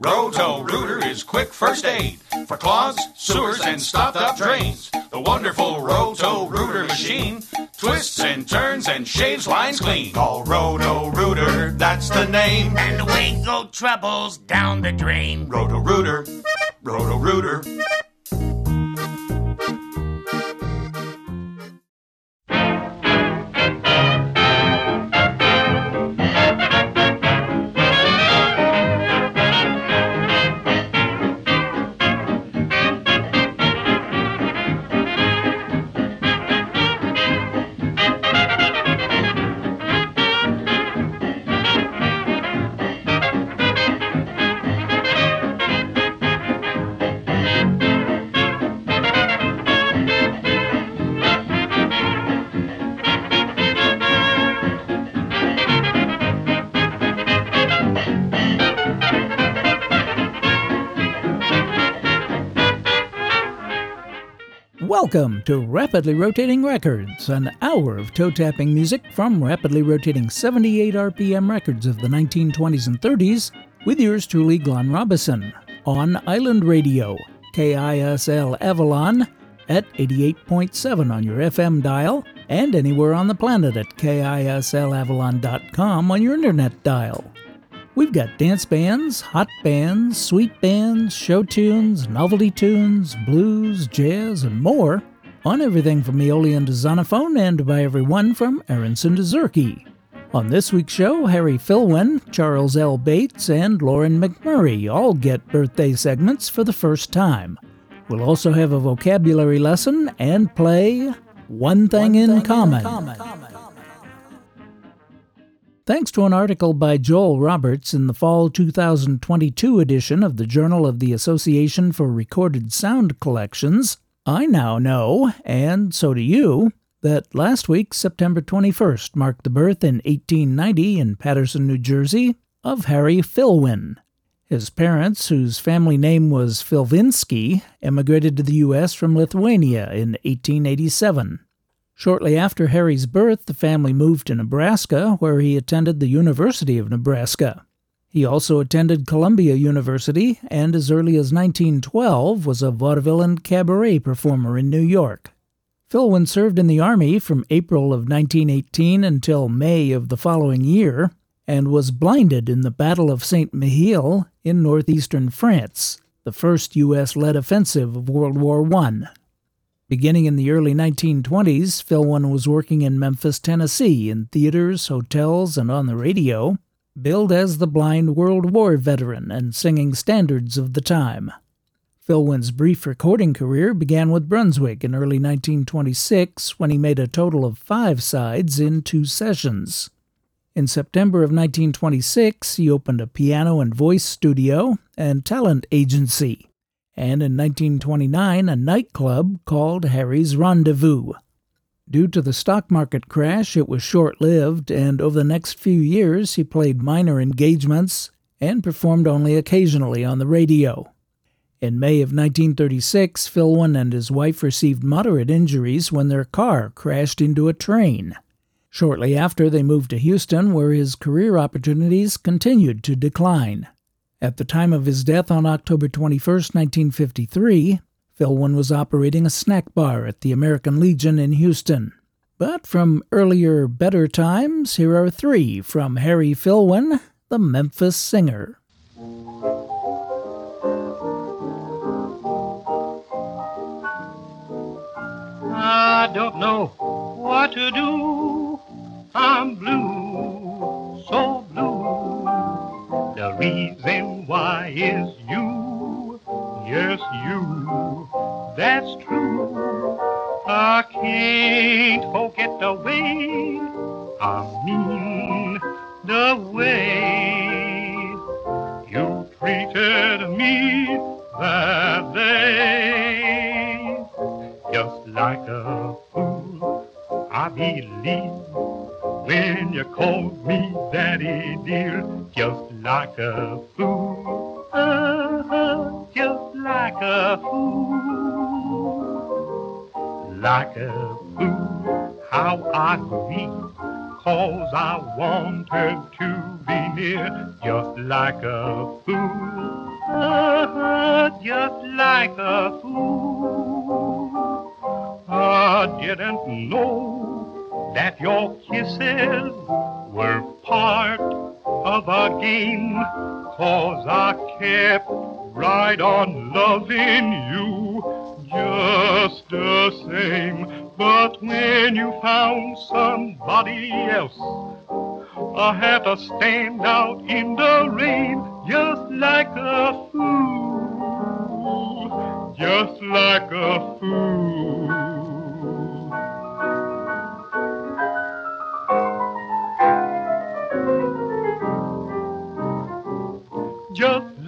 Roto Rooter is quick first aid for clogs, sewers, and stopped up drains. The wonderful Roto Rooter machine twists and turns and shaves lines clean. Call Roto Rooter, that's the name. And away go troubles down the drain. Roto Rooter, Roto Rooter. Welcome to Rapidly Rotating Records, an hour of toe tapping music from rapidly rotating 78 RPM records of the 1920s and 30s, with yours truly, Glenn Robison, on Island Radio, KISL Avalon, at 88.7 on your FM dial, and anywhere on the planet at KISLAvalon.com on your internet dial. We've got dance bands, hot bands, sweet bands, show tunes, novelty tunes, blues, jazz, and more on everything from Aeolian to Zonophone and by everyone from Aronson to Zurke. On this week's show, Harry Philwin, Charles L. Bates, and Loren McMurray all get birthday segments for the first time. We'll also have a vocabulary lesson and play One Thing, One in, thing common. in Common. Thanks to an article by Joel Roberts in the fall 2022 edition of the Journal of the Association for Recorded Sound Collections, I now know, and so do you, that last week, September 21st, marked the birth in 1890 in Paterson, New Jersey, of Harry Philwin. His parents, whose family name was Filvinsky, emigrated to the U.S. from Lithuania in 1887. Shortly after Harry's birth, the family moved to Nebraska, where he attended the University of Nebraska. He also attended Columbia University and as early as 1912 was a vaudeville and cabaret performer in New York. Philwin served in the Army from April of 1918 until May of the following year and was blinded in the Battle of St. Mihiel in northeastern France, the first U.S. led offensive of World War I. Beginning in the early 1920s, Philwin was working in Memphis, Tennessee, in theaters, hotels, and on the radio, billed as the blind World War veteran and singing standards of the time. Philwin's brief recording career began with Brunswick in early 1926 when he made a total of five sides in two sessions. In September of 1926, he opened a piano and voice studio and talent agency and in 1929 a nightclub called Harry's Rendezvous. Due to the stock market crash, it was short lived, and over the next few years he played minor engagements and performed only occasionally on the radio. In May of 1936, Philwin and his wife received moderate injuries when their car crashed into a train. Shortly after, they moved to Houston, where his career opportunities continued to decline. At the time of his death on October 21, 1953, Philwin was operating a snack bar at the American Legion in Houston. But from earlier, better times, here are three from Harry Philwin, the Memphis singer. I don't know what to do. I'm blue, so blue. Reason why is you, yes, you, that's true. I can't forget the way, I mean the way you treated me that day. Just like a fool, I believe when you called me daddy dear, just like a fool, uh-huh, just like a fool, like a fool, how I grieve, cause I wanted to be near, just like a fool, uh-huh, just like a fool. I didn't know that your kisses were part of a game, cause I kept right on loving you just the same. But when you found somebody else, I had to stand out in the rain just like a fool, just like a fool.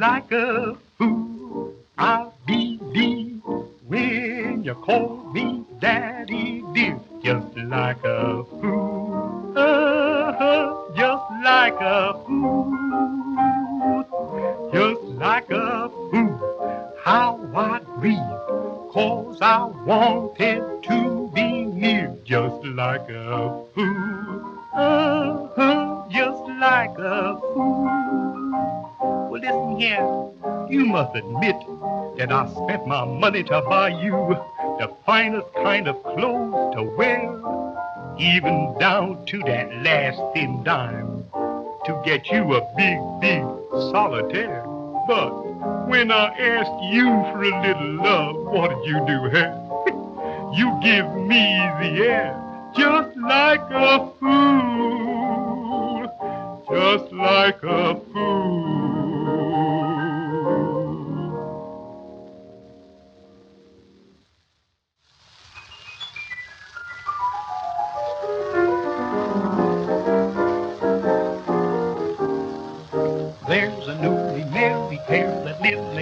Like a fool, I'll be believe when you call me daddy dear, just like a fool, uh-huh, just like a fool, just like a fool. How I grieve, cause I wanted to be near, just like a fool, must admit that I spent my money to buy you the finest kind of clothes to wear, even down to that last thin dime, to get you a big, big solitaire. But when I asked you for a little love, what did you do, huh? you give me the air, just like a fool, just like a fool.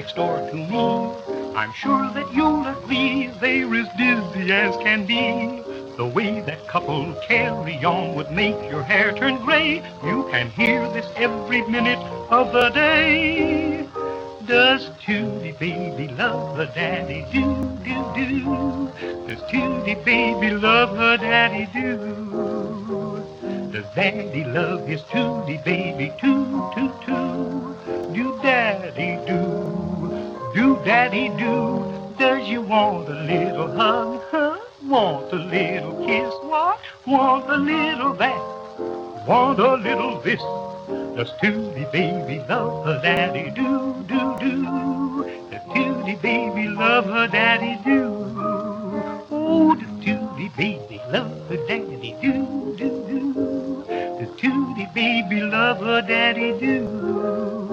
Next door to me. I'm sure that you'll agree they're as dizzy as can be. The way that couple carry on would make your hair turn gray. You can hear this every minute of the day. Does Tootie baby love her daddy? Do, do, do. Does Tootie baby love her daddy? Do. Does daddy love his Tootie baby? Too, too, too. Daddy do? Does you want a little hug? Huh? Want a little kiss? What? Want a little that? Want a little this? Does Tootie baby love her daddy? Do, do, do. Does Tootie baby love her daddy? Do. Oh, does Tootie baby love her daddy? Do, do, do. Does Tootie baby love her daddy? Do.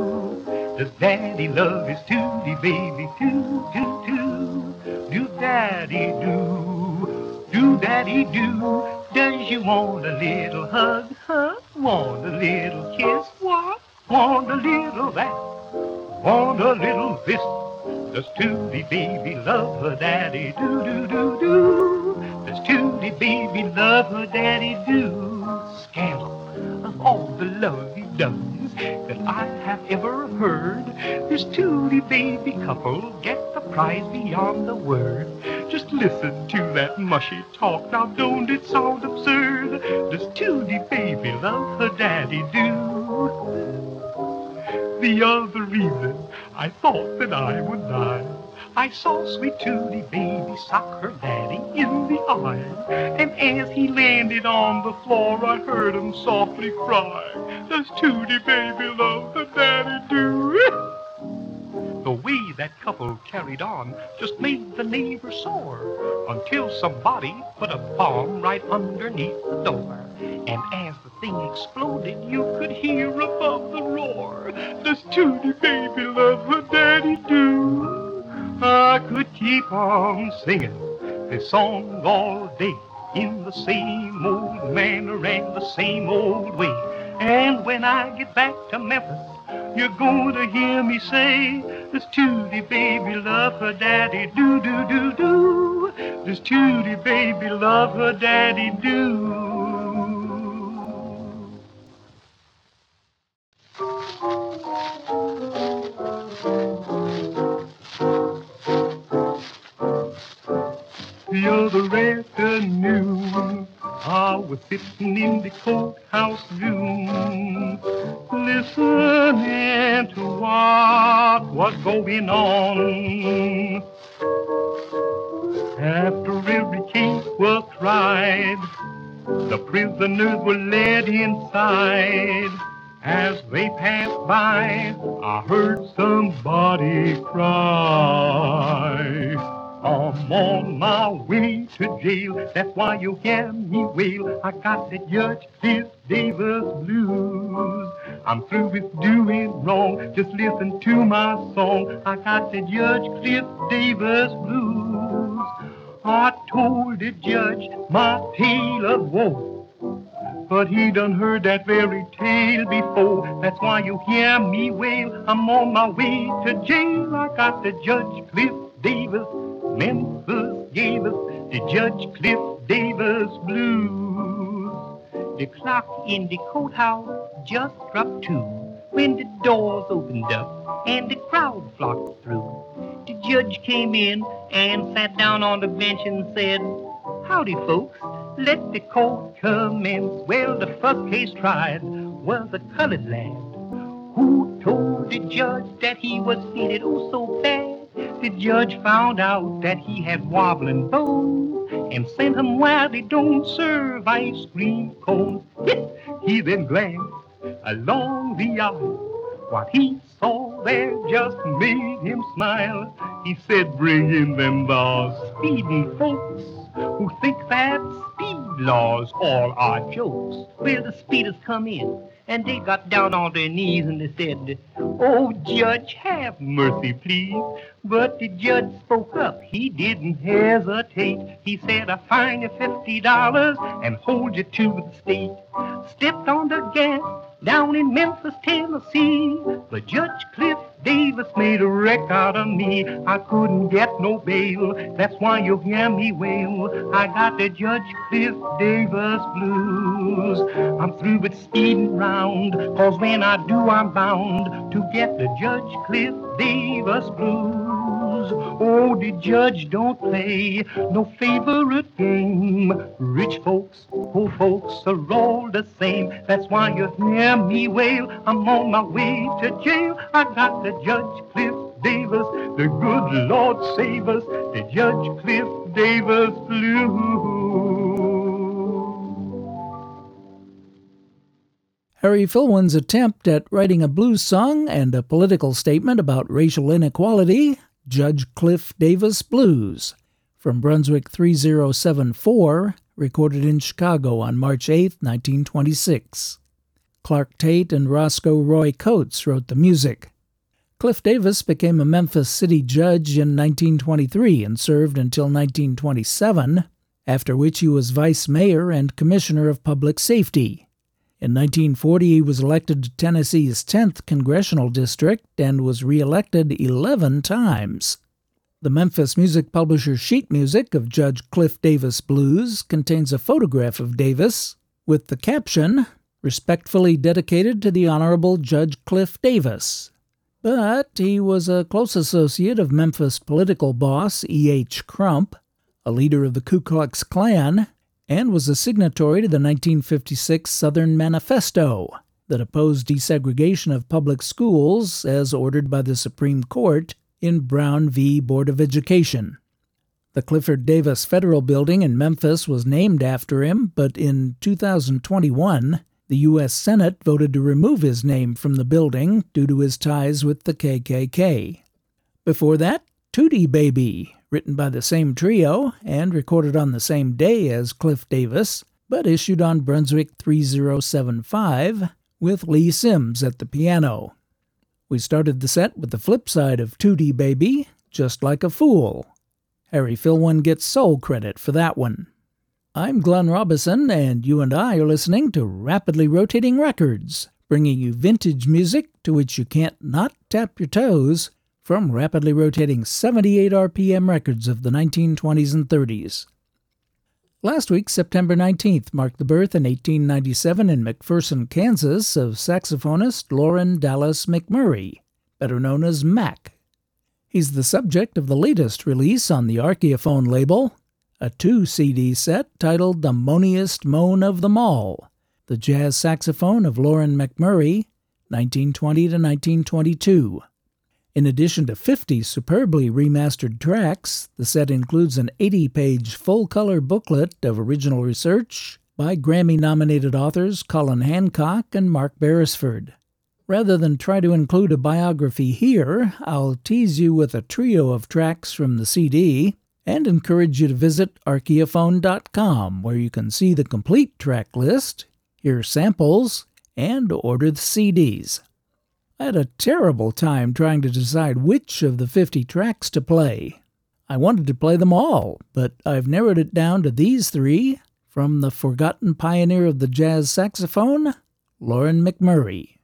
Does daddy love his Tootie baby? Too, too, too. Do daddy do? Do daddy do? Does you want a little hug? Huh? Want a little kiss? What? Want a little that? Want a little this? Does Tootie baby love her daddy? Do do do do. Does Tootie baby love her daddy? Do. Scandal of all the love he does that I have ever heard. This Tootie baby couple get the prize beyond the word. Just listen to that mushy talk. Now don't it sound absurd? Does Tootie baby love her daddy? Do. The other reason I thought that I would die. I saw sweet Tootie baby sock her daddy in the eye. And as he landed on the floor, I heard him softly cry. Does Tootie baby love her daddy do? The way that couple carried on just made the neighbors sore until somebody put a bomb right underneath the door. And as the thing exploded, you could hear above the roar. Does Tootie baby love her daddy do? I could keep on singing this song all day in the same old manner and the same old way. And when I get back to Memphis, you're going to hear me say, Does Tootie baby love her daddy? Do, do, do, do. This Tootie baby love her daddy? Do. The other afternoon, I was sitting in the courthouse room, listening to what was going on. After every case was tried, the prisoners were led inside. As they passed by, I heard somebody cry. I'm on my way to jail. That's why you hear me wail. I got the Judge Cliff Davis blues. I'm through with doing wrong. Just listen to my song. I got the Judge Cliff Davis blues. I told the judge my tale of woe. But he done heard that very tale before. That's why you hear me wail. I'm on my way to jail. I got the Judge Cliff Davis Memphis gave us the Judge Cliff Davis blues. The clock in the courthouse just struck two when the doors opened up and the crowd flocked through. The judge came in and sat down on the bench and said, Howdy, folks. Let the court commence. Well, the first case tried was a colored lad who told the judge that he was feeling oh so bad the judge found out that he had wobbling bones and sent him where they don't serve ice cream cones. he then glanced along the aisle. What he saw there just made him smile. He said, Bring in them bars, speeding folks who think that speed laws all are jokes. Well, the speeders come in and they got down on their knees and they said, Oh, Judge, have mercy, please. But the judge spoke up. He didn't hesitate. He said, I fine you fifty dollars and hold you to the state. Stepped on the gas down in Memphis, Tennessee. But Judge Cliff Davis made a wreck out of me. I couldn't get no bail. That's why you hear me wail. I got the Judge Cliff Davis blues. I'm through with speeding round, cause when I do, I'm bound to get the Judge Cliff Davis blues. Oh, the judge don't play no favorite game. Rich folks, poor folks are all the same. That's why you hear me wail. I'm on my way to jail. I got the Judge Cliff Davis, the good Lord save us, the Judge Cliff Davis blues. Harry Philwin's attempt at writing a blues song and a political statement about racial inequality Judge Cliff Davis Blues from Brunswick 3074, recorded in Chicago on March 8, 1926. Clark Tate and Roscoe Roy Coates wrote the music. Cliff Davis became a Memphis city judge in 1923 and served until 1927, after which he was vice mayor and commissioner of public safety. In 1940, he was elected to Tennessee's 10th congressional district and was reelected 11 times. The Memphis music publisher Sheet Music of Judge Cliff Davis Blues contains a photograph of Davis with the caption, Respectfully dedicated to the Honorable Judge Cliff Davis. But he was a close associate of Memphis political boss E.H. Crump, a leader of the Ku Klux Klan, and was a signatory to the 1956 Southern Manifesto that opposed desegregation of public schools as ordered by the Supreme Court in Brown v. Board of Education. The Clifford Davis Federal Building in Memphis was named after him, but in 2021, the U.S. Senate voted to remove his name from the building due to his ties with the KKK. Before that, Tootie Baby written by the same trio and recorded on the same day as Cliff Davis, but issued on Brunswick 3075 with Lee Sims at the piano. We started the set with the flip side of Tootie Baby, Just Like a Fool. Harry Philwin gets sole credit for that one. I'm Glenn Robison, and you and I are listening to Rapidly Rotating Records, bringing you vintage music to which you can't not tap your toes from rapidly rotating 78 RPM records of the 1920s and 30s. Last week, September 19th, marked the birth in 1897 in McPherson, Kansas, of saxophonist Loren Dallas McMurray, better known as Mac. He's the subject of the latest release on the Archaeophone label, a two CD set titled The Moaniest Moan of Them All, the jazz saxophone of Loren McMurray, 1920 to 1922. In addition to 50 superbly remastered tracks, the set includes an 80 page full color booklet of original research by Grammy nominated authors Colin Hancock and Mark Beresford. Rather than try to include a biography here, I'll tease you with a trio of tracks from the CD and encourage you to visit archaeophone.com where you can see the complete track list, hear samples, and order the CDs. I had a terrible time trying to decide which of the 50 tracks to play. I wanted to play them all, but I've narrowed it down to these three from the forgotten pioneer of the jazz saxophone, Loren McMurray.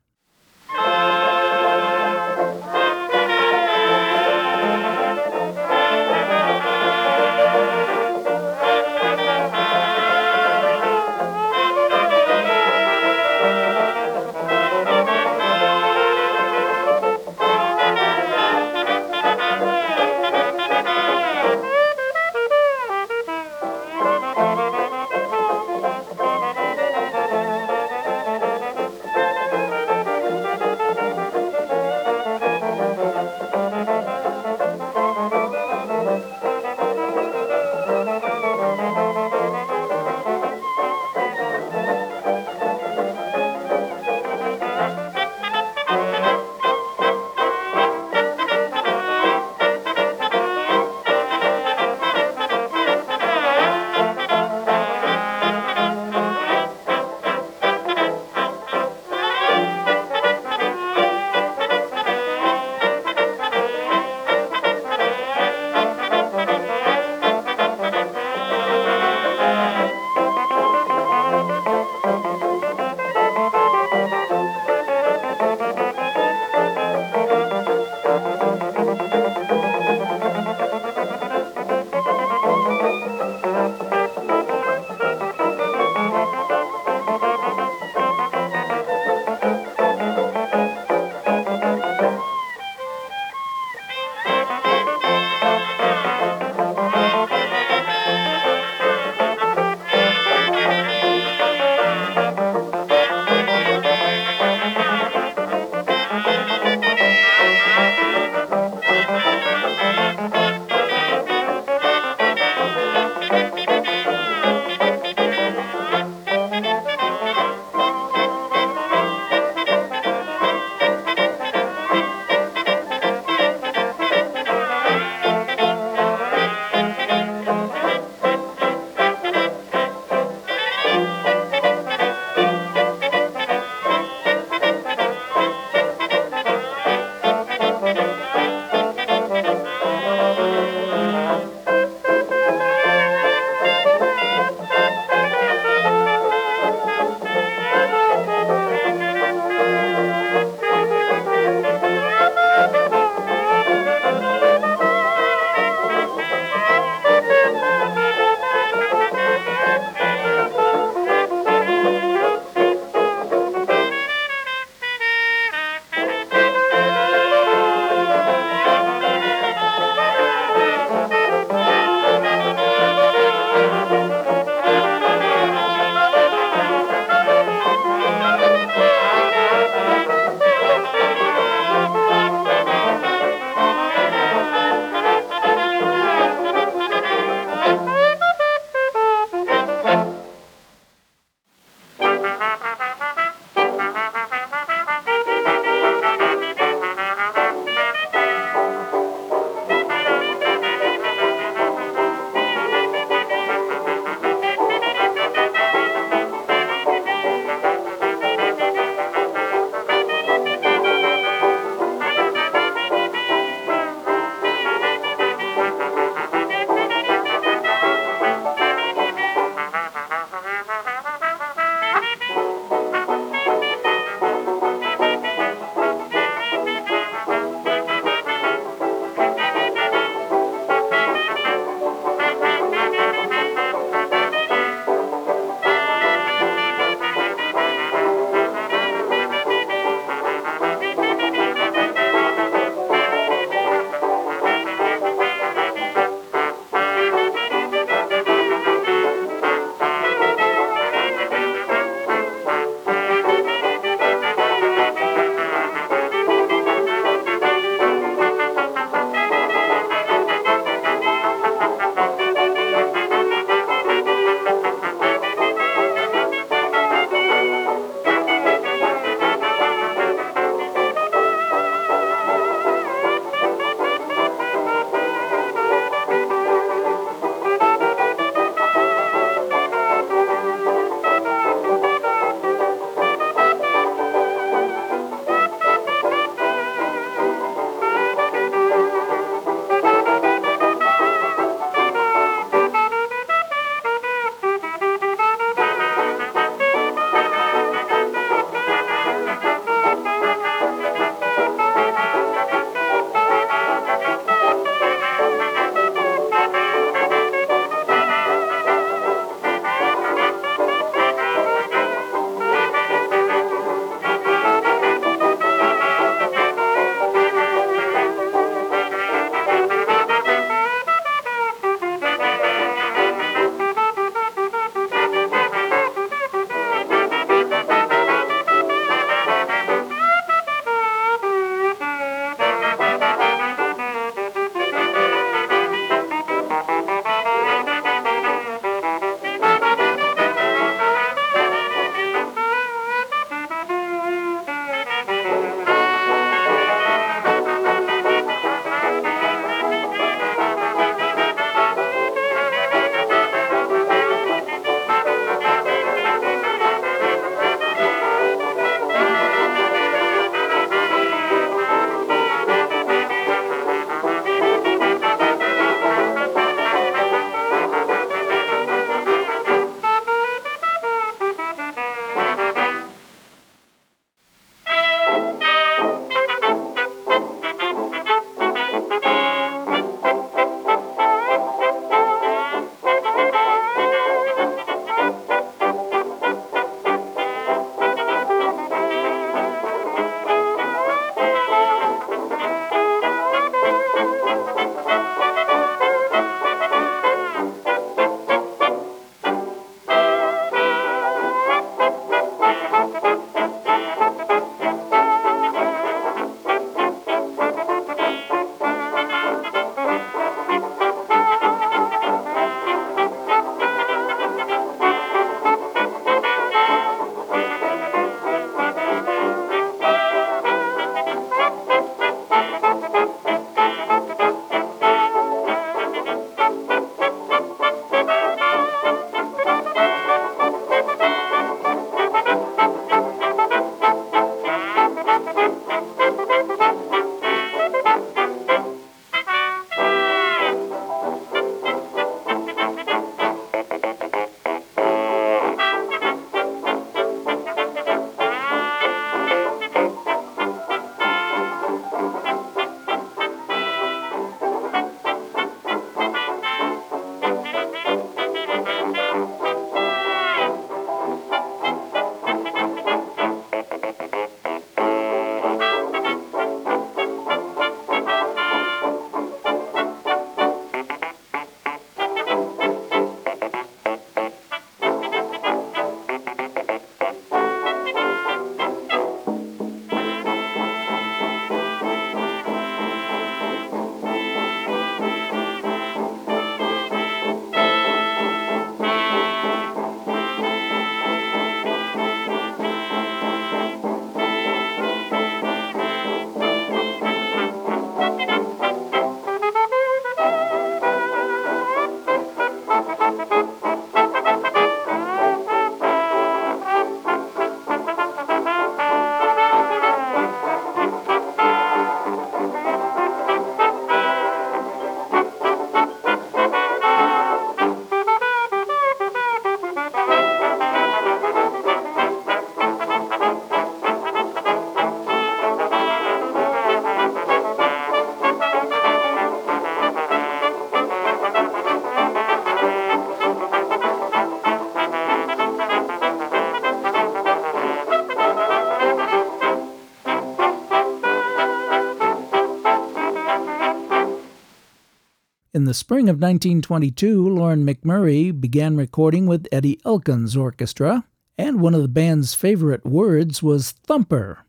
In the spring of 1922, Loren McMurray began recording with Eddie Elkins Orchestra, and one of the band's favorite words was thumper.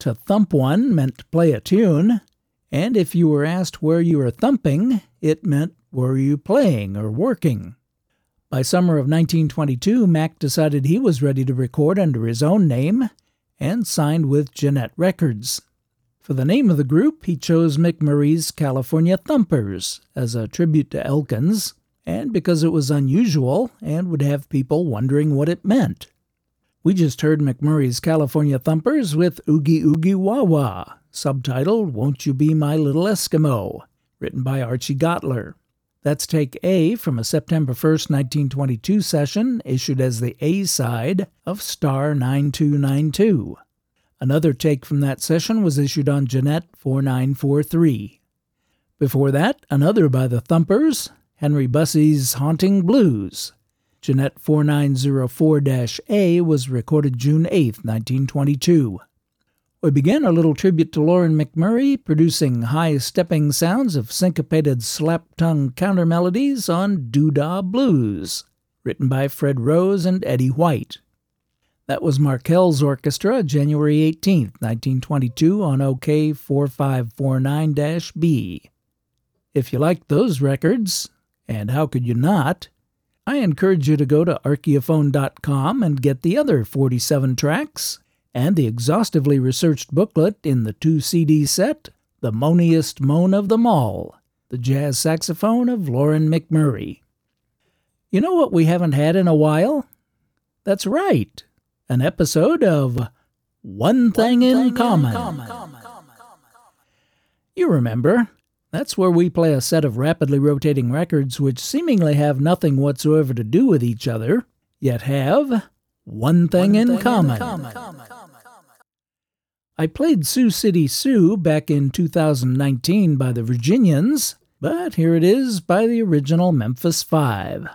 To thump one meant to play a tune, and if you were asked where you were thumping, it meant were you playing or working. By summer of 1922, Mac decided he was ready to record under his own name and signed with Gennett Records. For the name of the group, he chose McMurray's California Thumpers as a tribute to Elkins, and because it was unusual and would have people wondering what it meant. We just heard McMurray's California Thumpers with Oogie Oogie Wah Wah, subtitled Won't You Be My Little Eskimo, written by Archie Gottler. That's take A from a September 1st, 1922 session issued as the A side of Starr 9292. Another take from that session was issued on Gennett 4943. Before that, another by the Thumpers, Henry Bussey's Haunting Blues. Gennett 4904 A was recorded June 8, 1922. We began our little tribute to Loren McMurray, producing high stepping sounds of syncopated slap tongue counter melodies on Doodah Blues, written by Fred Rose and Eddie White. That was Markel's Orchestra, January 18, 1922, on OK 4549 B. If you liked those records, and how could you not, I encourage you to go to archaeophone.com and get the other 47 tracks and the exhaustively researched booklet in the two CD set, The Moaniest Moan of Them All, the jazz saxophone of Loren McMurray. You know what we haven't had in a while? That's right an episode of One Thing, One in, thing common. in Common. You remember, that's where we play a set of rapidly rotating records which seemingly have nothing whatsoever to do with each other, yet have one thing, one in, thing common. in common. I played Sioux City Sue back in 2019 by the Virginians, but here it is by the original Memphis Five.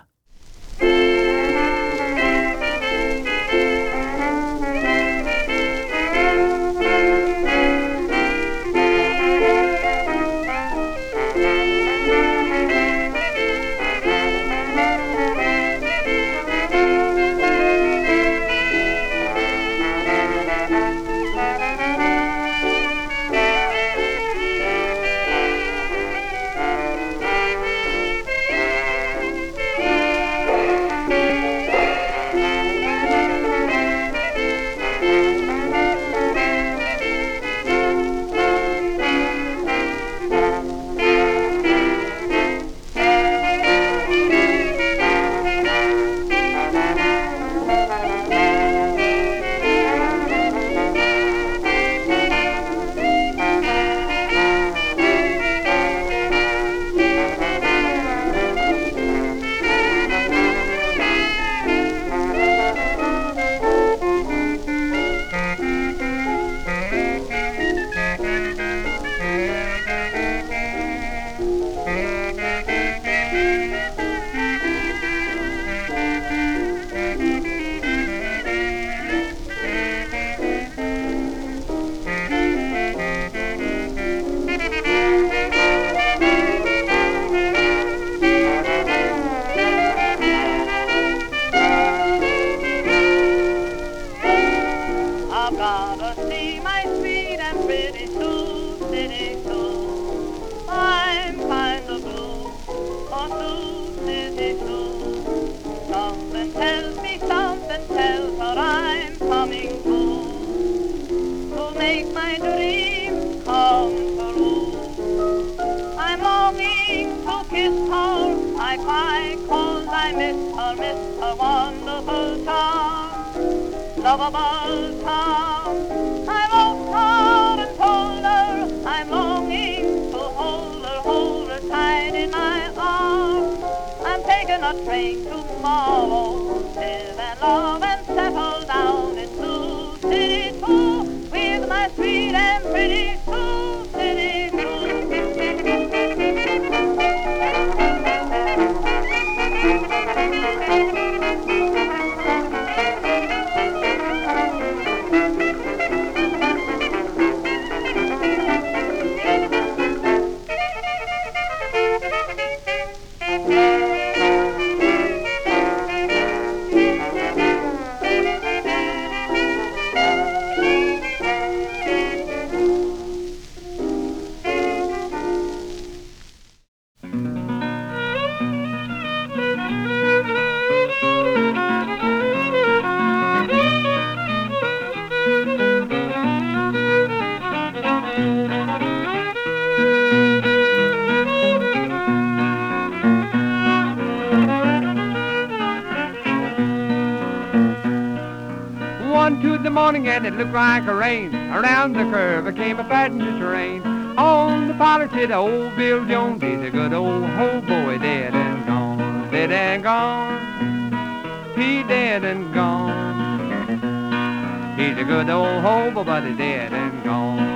It looked like a rain. Around the curve came a passenger train. On the pilot said old Bill Jones, he's a good old hobo, dead and gone, dead and gone. He dead and gone. He's a good old hobo, but he's dead and gone.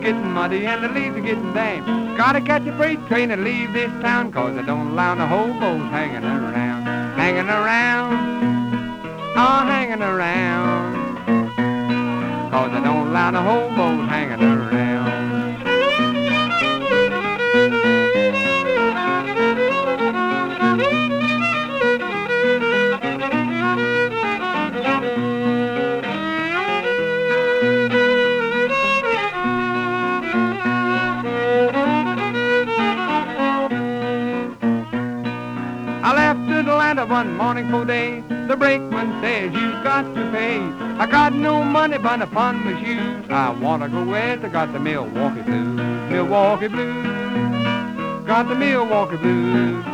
Are getting muddy and the leaves are getting damp. Gotta catch a freight train and leave this town, cause I don't allow the hobos hanging around, hanging around, oh, hanging around. Cause I don't allow the hobos hanging around. Day. The brakeman says you got to pay. I got no money but upon my shoes. I wanna go west. I got the Milwaukee blues, Milwaukee blues. Got the Milwaukee blues.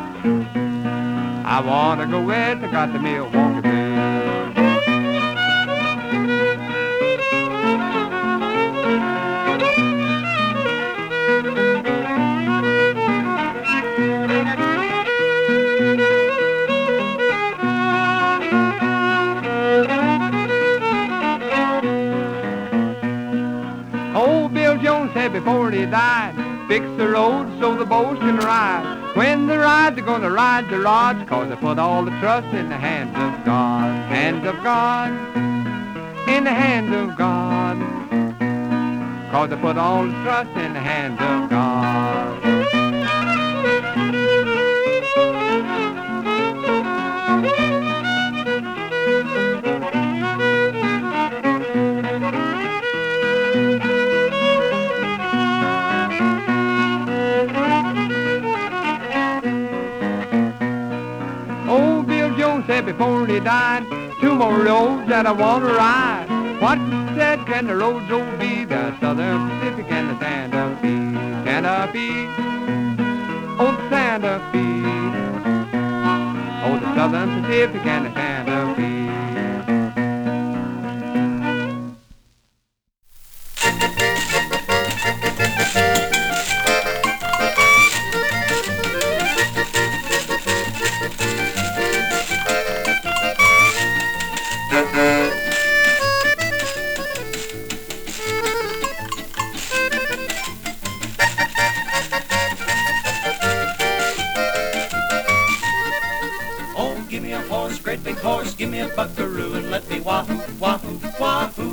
I wanna go west. I got the Milwaukee before he died, fix the roads so the boys can ride. When they ride, they're gonna ride the rods, cause they put all the trust in the hands of God. Hands of God, in the hands of God. Cause they put all the trust in the hands of God. He died, two more roads that I want to ride. What said can the roads all be? The Southern Pacific and the Santa Fe. Santa Fe. Oh, Santa Fe. Oh, the Southern Pacific and the Santa Fe. Give me a buckaroo, and let me wahoo, wahoo, wahoo.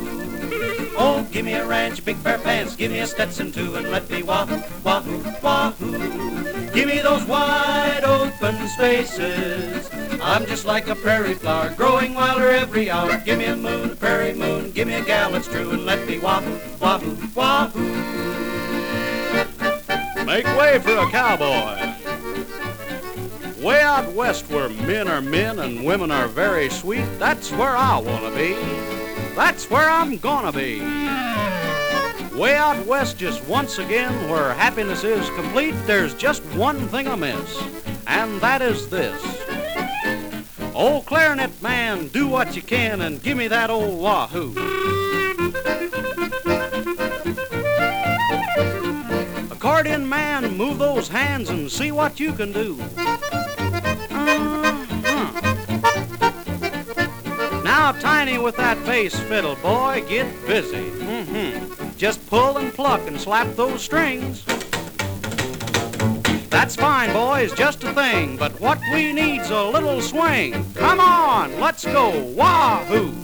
Oh, give me a ranch, big pair pants, give me a Stetson too, and let me wahoo, wahoo, wahoo. Give me those wide open spaces. I'm just like a prairie flower, growing wilder every hour. Give me a moon, a prairie moon, give me a gal that's true, and let me wahoo, wahoo, wahoo. Make way for a cowboy. Way out west where men are men and women are very sweet, that's where I want to be. That's where I'm gonna be. Way out west just once again where happiness is complete, there's just one thing amiss, and that is this. Old clarinet man, do what you can and give me that old wahoo. Accordion man, move those hands and see what you can do. Uh-huh. Now, Tiny, with that bass fiddle, boy, get busy. Mm-hmm. Just pull and pluck and slap those strings. That's fine, boys, just a thing. But what we need's a little swing. Come on, let's go. Wahoo!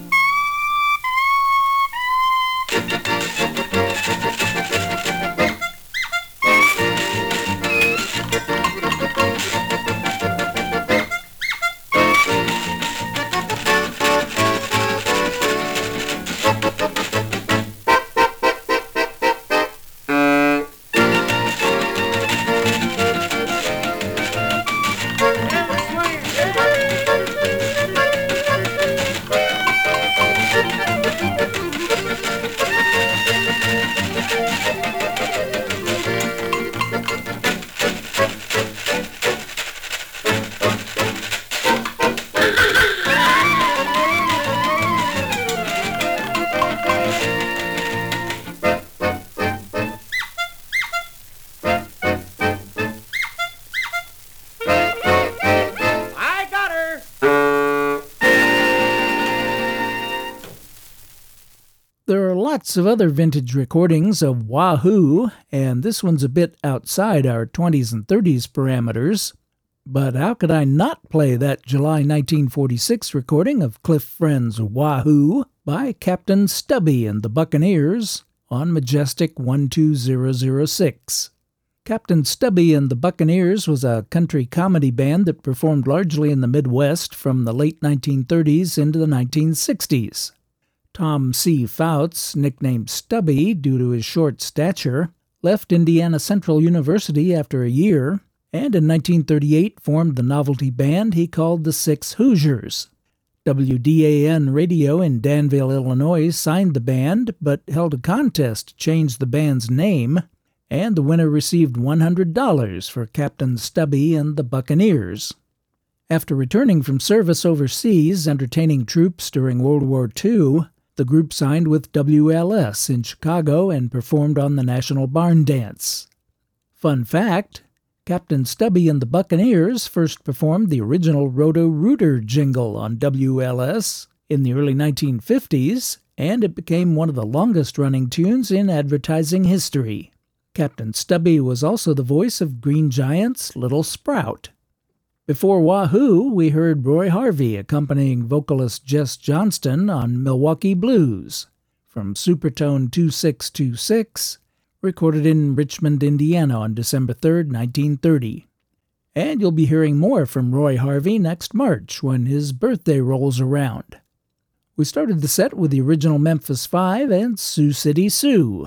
Lots of other vintage recordings of Wahoo, and this one's a bit outside our 20s and 30s parameters. But how could I not play that July 1946 recording of Cliff Friend's Wahoo by Captain Stubby and the Buccaneers on Majestic 12006? Captain Stubby and the Buccaneers was a country comedy band that performed largely in the Midwest from the late 1930s into the 1960s. Tom C. Fouts, nicknamed Stubby due to his short stature, left Indiana Central University after a year and in 1938 formed the novelty band he called the Six Hoosiers. WDAN Radio in Danville, Illinois signed the band but held a contest to change the band's name, and the winner received $100 for Captain Stubby and the Buccaneers. After returning from service overseas entertaining troops during World War II, the group signed with WLS in Chicago and performed on the National Barn Dance. Fun fact Captain Stubby and the Buccaneers first performed the original Roto Rooter jingle on WLS in the early 1950s, and it became one of the longest running tunes in advertising history. Captain Stubby was also the voice of Green Giant's Little Sprout. Before Wahoo, we heard Roy Harvey accompanying vocalist Jess Johnston on Milwaukee Blues. From Supertone 2626, recorded in Richmond, Indiana on December 3, 1930. And you'll be hearing more from Roy Harvey next March when his birthday rolls around. We started the set with the original Memphis Five and Sioux City Sue.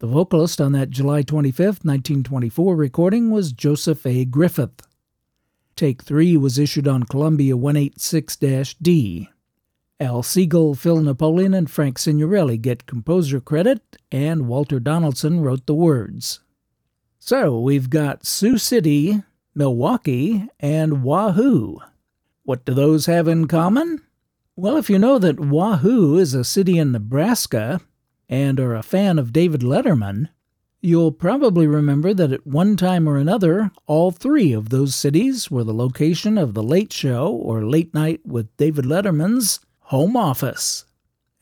The vocalist on that July 25, 1924 recording was Joseph A. Griffith. Take 3 was issued on Columbia 186 D. Al Siegel, Phil Napoleon, and Frank Signorelli get composer credit, and Walter Donaldson wrote the words. So we've got Sioux City, Milwaukee, and Wahoo. What do those have in common? Well, if you know that Wahoo is a city in Nebraska and are a fan of David Letterman, you'll probably remember that at one time or another, all three of those cities were the location of The Late Show or Late Night with David Letterman's home office.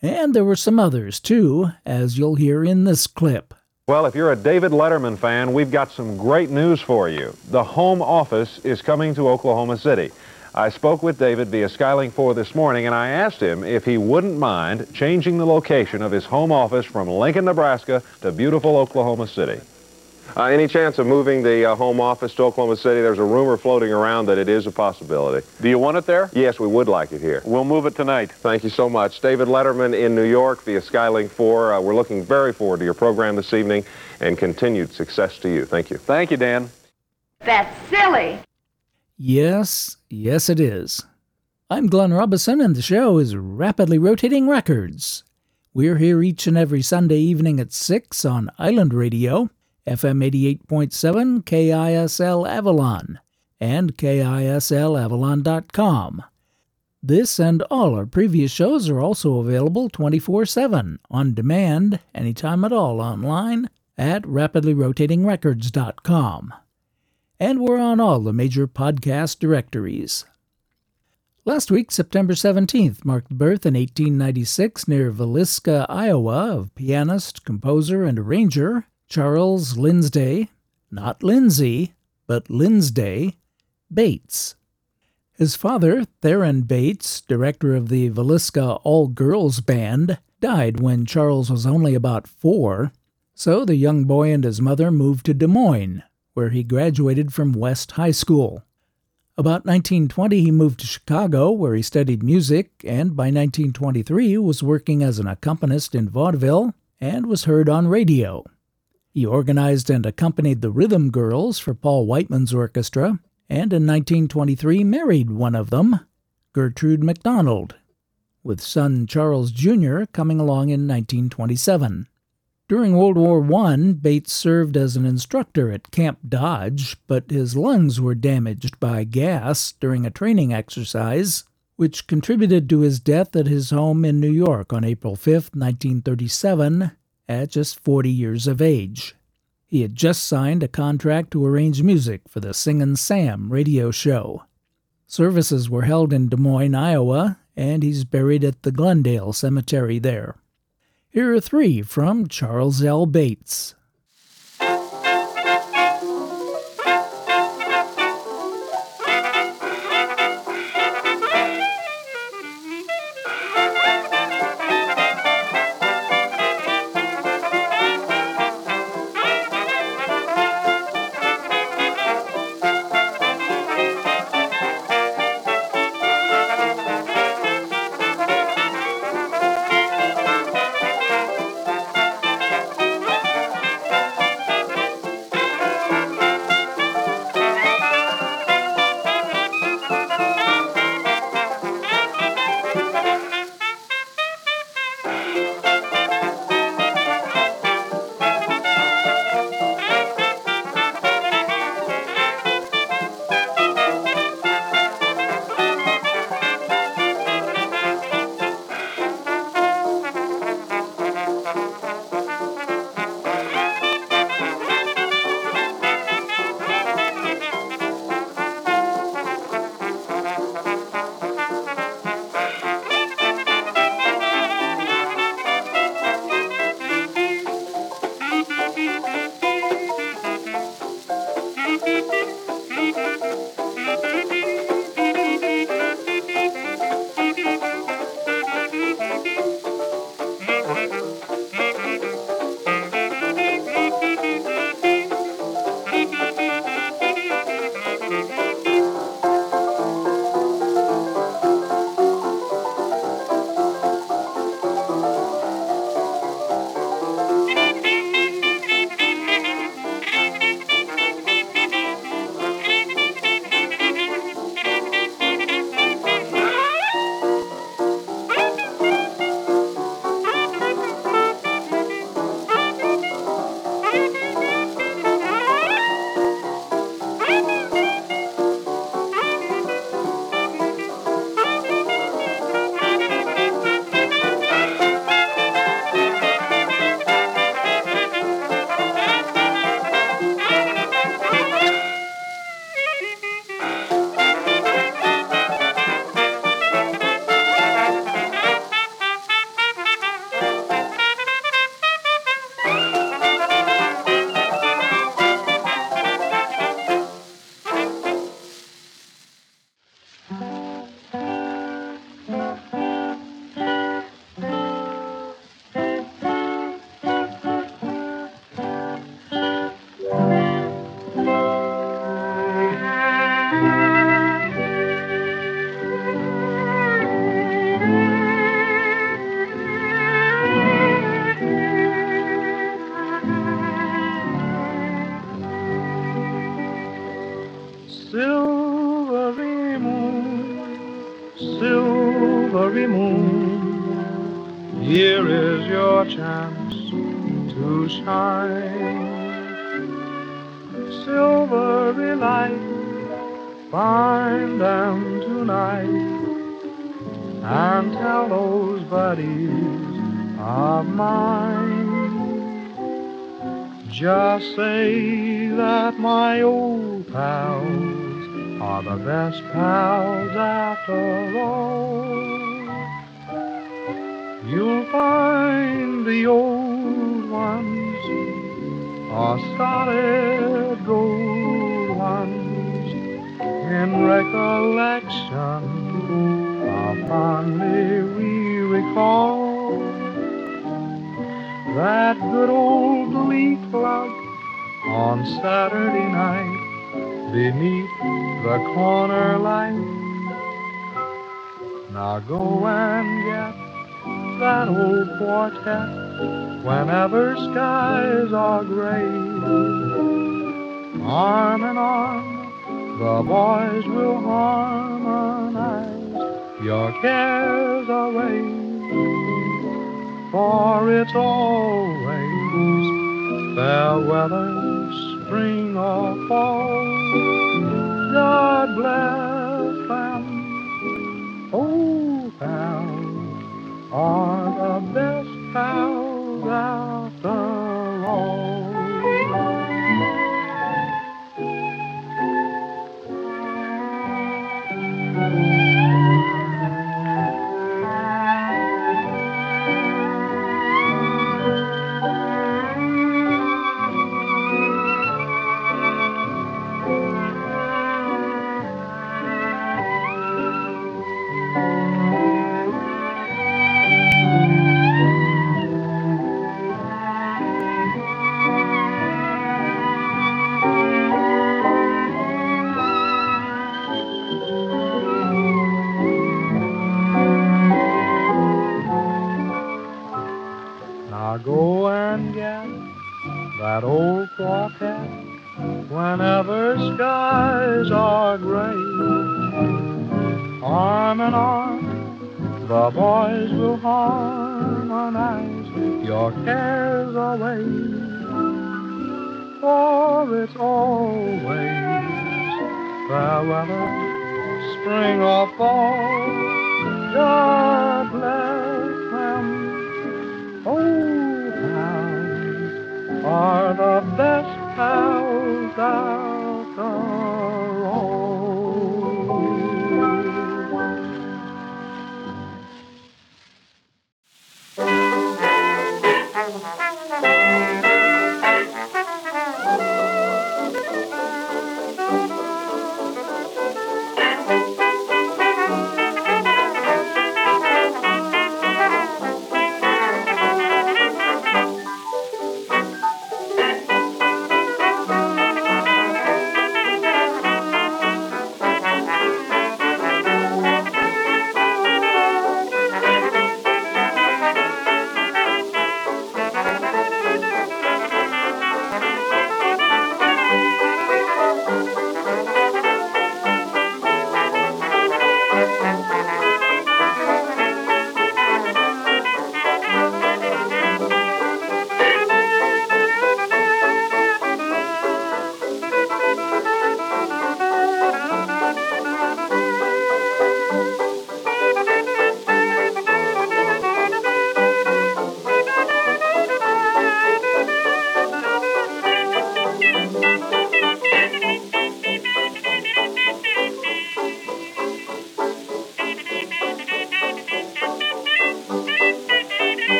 And there were some others too, as you'll hear in this clip. Well, if you're a David Letterman fan, we've got some great news for you. The home office is coming to Oklahoma City. I spoke with David via Skylink 4 this morning, and I asked him if he wouldn't mind changing the location of his home office from Lincoln, Nebraska to beautiful Oklahoma City. Uh, any chance of moving the uh, home office to Oklahoma City? There's a rumor floating around that it is a possibility. Do you want it there? Yes, we would like it here. We'll move it tonight. Thank you so much. David Letterman in New York via Skylink 4. Uh, we're looking very forward to your program this evening and continued success to you. Thank you. Thank you, Dan. That's silly. Yes, yes, it is. I'm Glenn Robison, and the show is Rapidly Rotating Records. We're here each and every Sunday evening at 6 on Island Radio FM 88.7 KISL Avalon, and KISLAvalon.com. This and all our previous shows are also available 24 7 on demand anytime at all online at rapidlyrotatingrecords.com. And we're on all the major podcast directories. Last week, September 17th, marked birth in 1896 near Villisca, Iowa, of pianist, composer, and arranger Charles Linsday, not Lindsay, but Linsday, Bates. His father, Theron Bates, director of the Villisca All Girls Band, died when Charles was only about four, so the young boy and his mother moved to Des Moines, where he graduated from West High School. About 1920, he moved to Chicago, where he studied music, and by 1923 was working as an accompanist in vaudeville and was heard on radio. He organized and accompanied the Rhythm Girls for Paul Whiteman's orchestra, and in 1923 married one of them, Gertrude MacDonald, with son Charles Jr. coming along in 1927. During World War I, Bates served as an instructor at Camp Dodge, but his lungs were damaged by gas during a training exercise, which contributed to his death at his home in New York on April 5, 1937, at just 40 years of age. He had just signed a contract to arrange music for the Singin' Sam radio show. Services were held in Des Moines, Iowa, and he's buried at the Glendale Cemetery there. Here are three from Charles L. Bates. are solid gold ones in recollection. How fondly we recall that good old glee club on Saturday night beneath the corner light. Now go and get that old quartet Whenever skies are gray, arm in arm, the boys will harmonize your cares away. For it's always fair weather, spring or fall. God bless them. Oh, pal, are the best. How thou The boys will harmonize your cares away. For it's always weather, spring or fall. God bless them. Old pals are the best pals after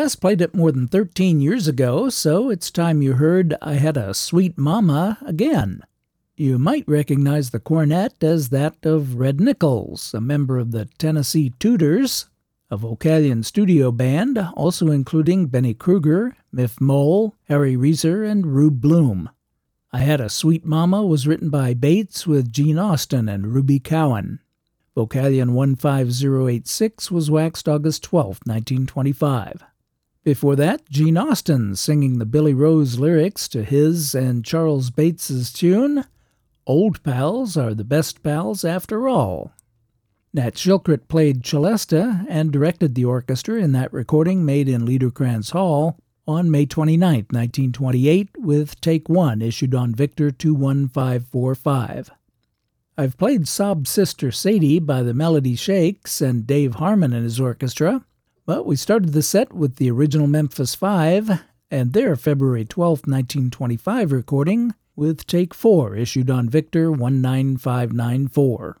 last played it more than 13 years ago, so it's time you heard I Had a Sweet Mama again. You might recognize the cornet as that of Red Nichols, a member of the Tennessee Tooters, a Vocalion studio band, also including Bennie Krueger, Miff Mole, Harry Reser, and Rube Bloom. I Had a Sweet Mama was written by Bates with Gene Austin and Ruby Cowan. Vocalion 15086 was waxed August 12, 1925. Before that, Gene Austin singing the Billy Rose lyrics to his and Charles Bates's tune, Old Pals Are the Best Pals After All. Nat Shilkret played Celesta and directed the orchestra in that recording made in Liederkranz Hall on May 29, 1928, with Take One issued on Victor 21545. I've played Sob Sister Sadie by the Melody Shakes and Dave Harmon and his orchestra, but we started the set with the original Memphis Five and their February 12, 1925 recording with Take Four issued on Victor 19594.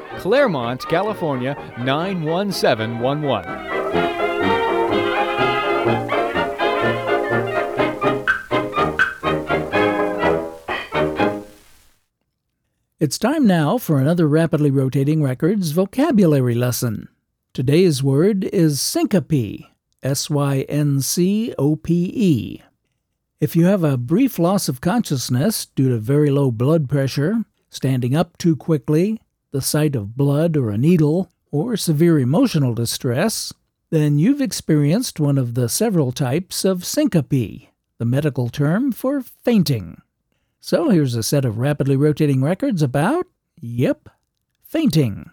Claremont, California 91711. It's time now for another rapidly rotating records vocabulary lesson. Today's word is syncope, S Y N C O P E. If you have a brief loss of consciousness due to very low blood pressure, standing up too quickly, the sight of blood or a needle, or severe emotional distress, then you've experienced one of the several types of syncope, the medical term for fainting. So here's a set of rapidly rotating records about, yep, fainting.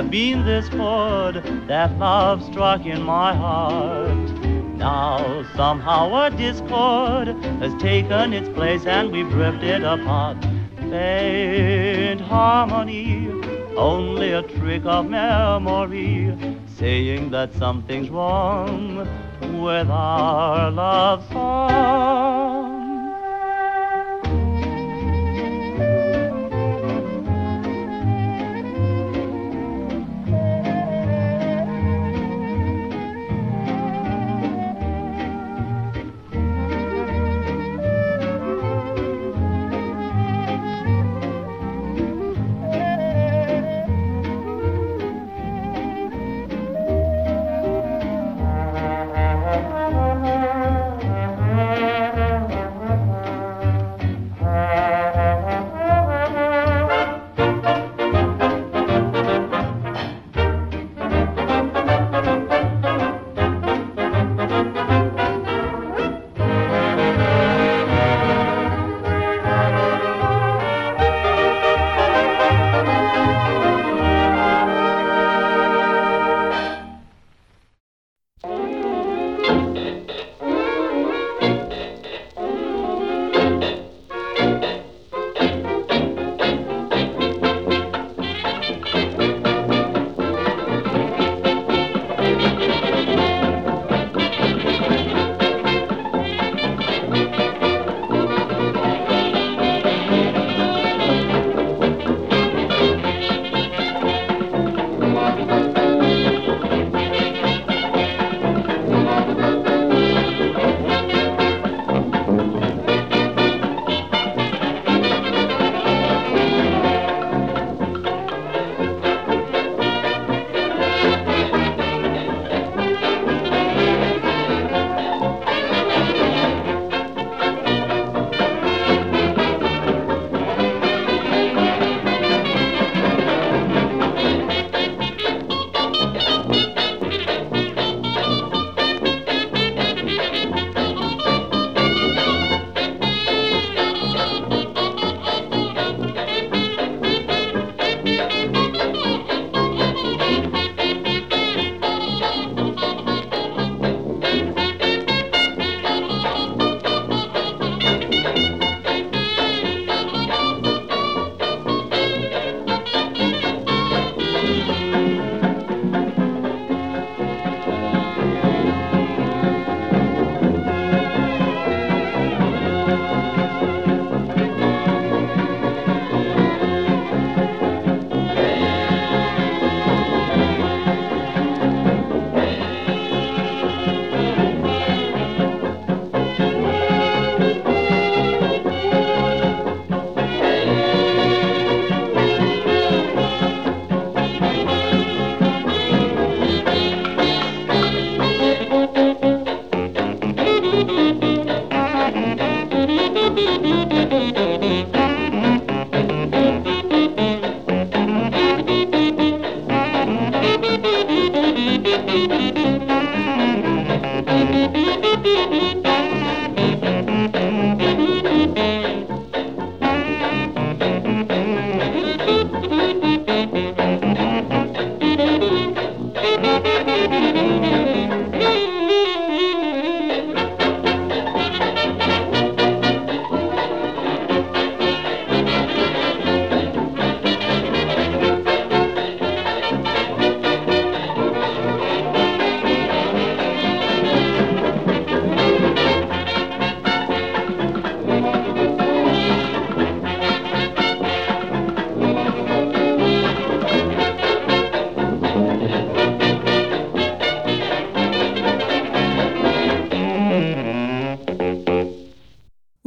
Have been this chord that love struck in my heart. Now somehow a discord has taken its place and we've drifted apart. Faint harmony, only a trick of memory, saying that something's wrong with our love song.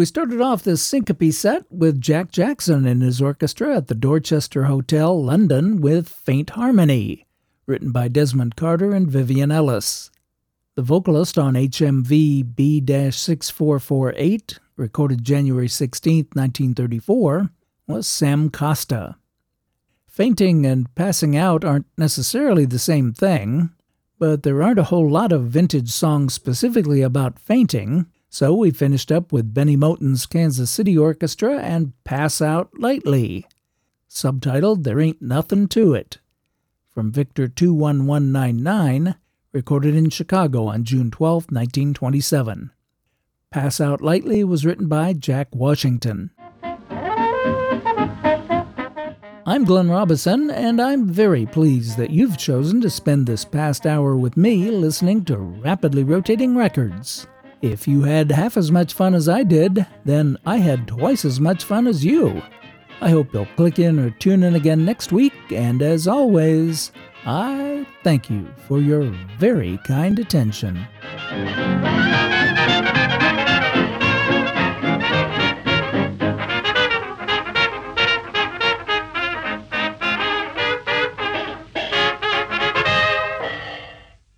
We started off this syncope set with Jack Jackson and his orchestra at the Dorchester Hotel, London, with Faint Harmony, written by Desmond Carter and Vivian Ellis. The vocalist on HMV B 6448, recorded January 16, 1934, was Sam Costa. Fainting and passing out aren't necessarily the same thing, but there aren't a whole lot of vintage songs specifically about fainting, so we finished up with Bennie Moten's Kansas City Orchestra and Pass Out Lightly, subtitled There Ain't Nothin' to It, from Victor 21199, recorded in Chicago on June 12, 1927. Pass Out Lightly was written by Jack Washington. I'm Glenn Robison, and I'm very pleased that you've chosen to spend this past hour with me listening to Rapidly Rotating Records. If you had half as much fun as I did, then I had twice as much fun as you. I hope you'll click in or tune in again next week, and as always, I thank you for your very kind attention.